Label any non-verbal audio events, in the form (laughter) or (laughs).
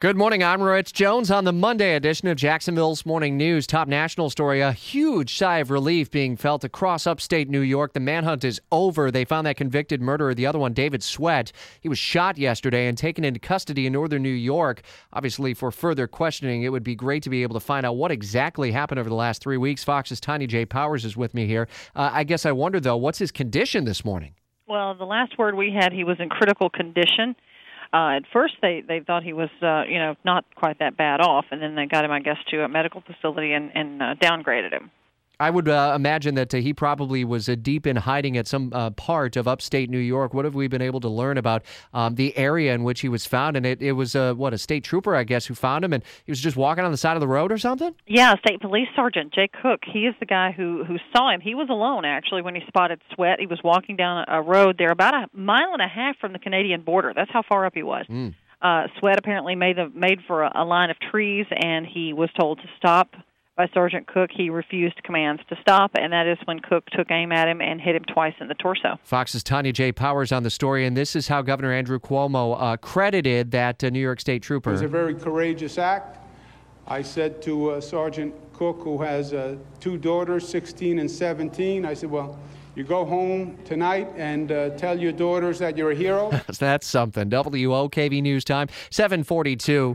Good morning. I'm Rich Jones on the Monday edition of Jacksonville's Morning News. Top national story a huge sigh of relief being felt across upstate New York. The manhunt is over. They found that convicted murderer, the other one, David Sweat. He was shot yesterday and taken into custody in northern New York. Obviously, for further questioning, it would be great to be able to find out what exactly happened over the last three weeks. Fox's Tanya J. Powers is with me here. Uh, I guess I wonder, though, what's his condition this morning? Well, the last word we had, he was in critical condition. Uh, at first, they they thought he was, uh, you know, not quite that bad off, and then they got him, I guess, to a medical facility and and uh, downgraded him. I would uh, imagine that uh, he probably was uh, deep in hiding at some uh, part of upstate New York. What have we been able to learn about um, the area in which he was found? And it, it was, uh, what, a state trooper, I guess, who found him, and he was just walking on the side of the road or something? Yeah, State Police Sergeant Jay Cook. He is the guy who, who saw him. He was alone, actually, when he spotted Sweat. He was walking down a road there about a mile and a half from the Canadian border. That's how far up he was. Mm. Uh, Sweat apparently made the made for a, a line of trees, and he was told to stop by Sergeant Cook. He refused commands to stop, and that is when Cook took aim at him and hit him twice in the torso. Fox's Tanya J. Powers on the story, and this is how Governor Andrew Cuomo uh, credited that uh, New York State trooper. It was a very courageous act. I said to uh, Sergeant Cook, who has uh, two daughters, 16 and 17, I said, well, you go home tonight and uh, tell your daughters that you're a hero. (laughs) That's something. WOKV News Time, 742.